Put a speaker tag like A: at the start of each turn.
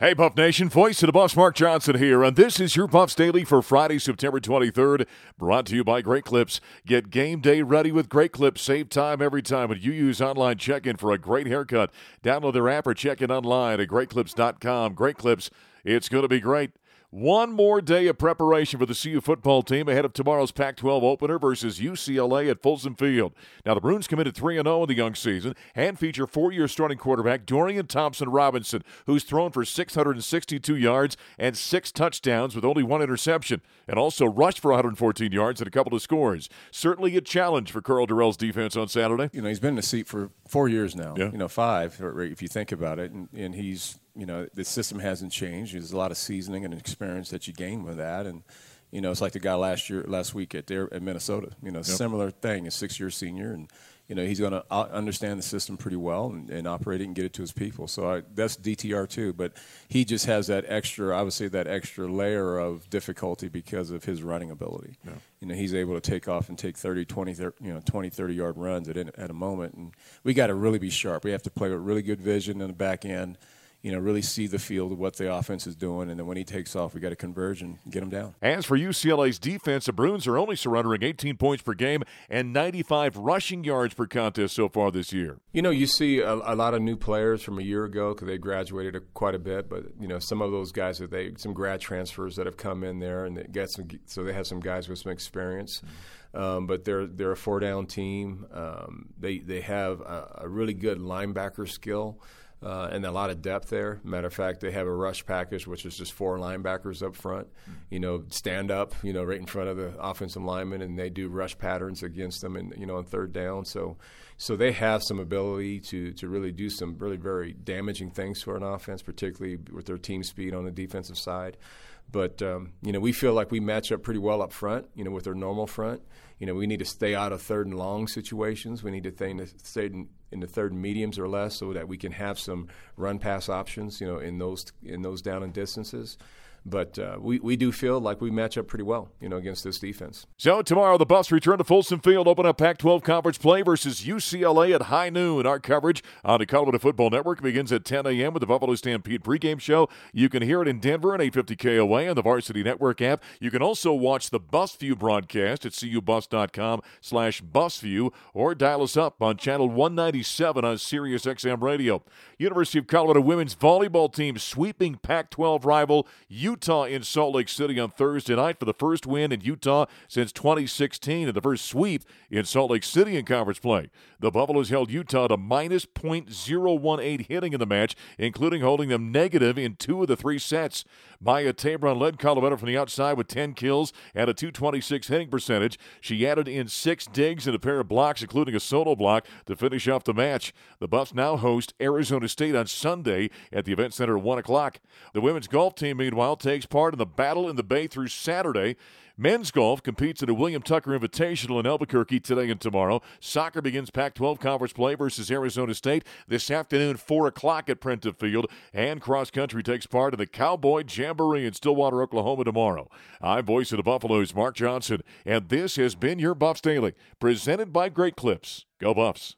A: Hey, Buff Nation, voice of the Buffs, Mark Johnson here, and this is your Buffs Daily for Friday, September 23rd, brought to you by Great Clips. Get game day ready with Great Clips. Save time every time when you use online check-in for a great haircut. Download their app or check in online at greatclips.com. Great Clips, it's going to be great. One more day of preparation for the CU football team ahead of tomorrow's Pac 12 opener versus UCLA at Folsom Field. Now, the Bruins committed 3 0 in the young season and feature four year starting quarterback Dorian Thompson Robinson, who's thrown for 662 yards and six touchdowns with only one interception, and also rushed for 114 yards and a couple of scores. Certainly a challenge for Karl Dorrell's defense on Saturday.
B: You know, he's been in the seat for four years now,
A: Yeah.
B: you know, five, if you think about it, and, and he's you know, the system hasn't changed. There's a lot of seasoning and experience that you gain with that, and you know, it's like the guy last year, last week at there at Minnesota. You know, similar thing, a six-year senior, and you know, he's going to uh, understand the system pretty well and, and operate it and get it to his people. So I, that's DTR too, but he just has that extra, I would say, that extra layer of difficulty because of his running ability. You know, he's able to take off and take 30, 20, 30, you know, 20, 30 yard runs at, at a moment, and we got to really be sharp. We have to play with really good vision in the back end you know, really see the field what the offense is doing, and then when he takes off, we got a conversion, get him down.
A: As for UCLA's defense, the Bruins are only surrendering 18 points per game and 95 rushing yards per contest so far this year.
B: You know, you see a, a lot of new players from a year ago because they graduated a, quite a bit, but you know, some of those guys that they some grad transfers that have come in there and they get some, so they have some guys with some experience. Um, but they're they're a four down team. Um, they they have a, a really good linebacker skill uh, and a lot of depth there. Matter of fact, they have a rush package, which is just four linebackers up front. You know, stand up, you know, right in front of the offensive lineman, and they do rush patterns against them, and you know, on third down. So, so they have some ability to to really do some really very damaging things to an offense, particularly with their team speed on the defensive side. But um, you know, we feel like we match up pretty well up front. You know, with their normal front. You know, we need to stay out of third and long situations. We need to stay in, in, the third mediums or less, so that we can have some run pass options. You know, in those in those down and distances. But uh, we, we do feel like we match up pretty well, you know, against this defense.
A: So tomorrow the Buffs return to Folsom Field, open up Pac-12 conference play versus UCLA at high noon. Our coverage on the Colorado Football Network begins at 10 a.m. with the Buffalo Stampede pregame show. You can hear it in Denver at 850 KOA on the Varsity Network app. You can also watch the BuffsView broadcast at cubuffs.com slash BuffsView or dial us up on channel 197 on Sirius XM Radio. University of Colorado women's volleyball team sweeping Pac-12 rival Utah in Salt Lake City on Thursday night for the first win in Utah since 2016 and the first sweep in Salt Lake City in conference play. The Buffaloes held Utah to minus .018 hitting in the match, including holding them negative in two of the three sets. Maya Tabron led Colorado from the outside with 10 kills and a 226 hitting percentage. She added in six digs and a pair of blocks, including a solo block, to finish off the match. The Buffs now host Arizona State on Sunday at the Event Center at 1 o'clock. The women's golf team, meanwhile, takes part in the Battle in the Bay through Saturday. Men's golf competes at a William Tucker Invitational in Albuquerque today and tomorrow. Soccer begins Pac 12 conference play versus Arizona State this afternoon, 4 o'clock at Prentup Field. And cross country takes part in the Cowboy Jamboree in Stillwater, Oklahoma tomorrow. I'm voice of the Buffaloes, Mark Johnson, and this has been your Buffs Daily, presented by Great Clips. Go Buffs.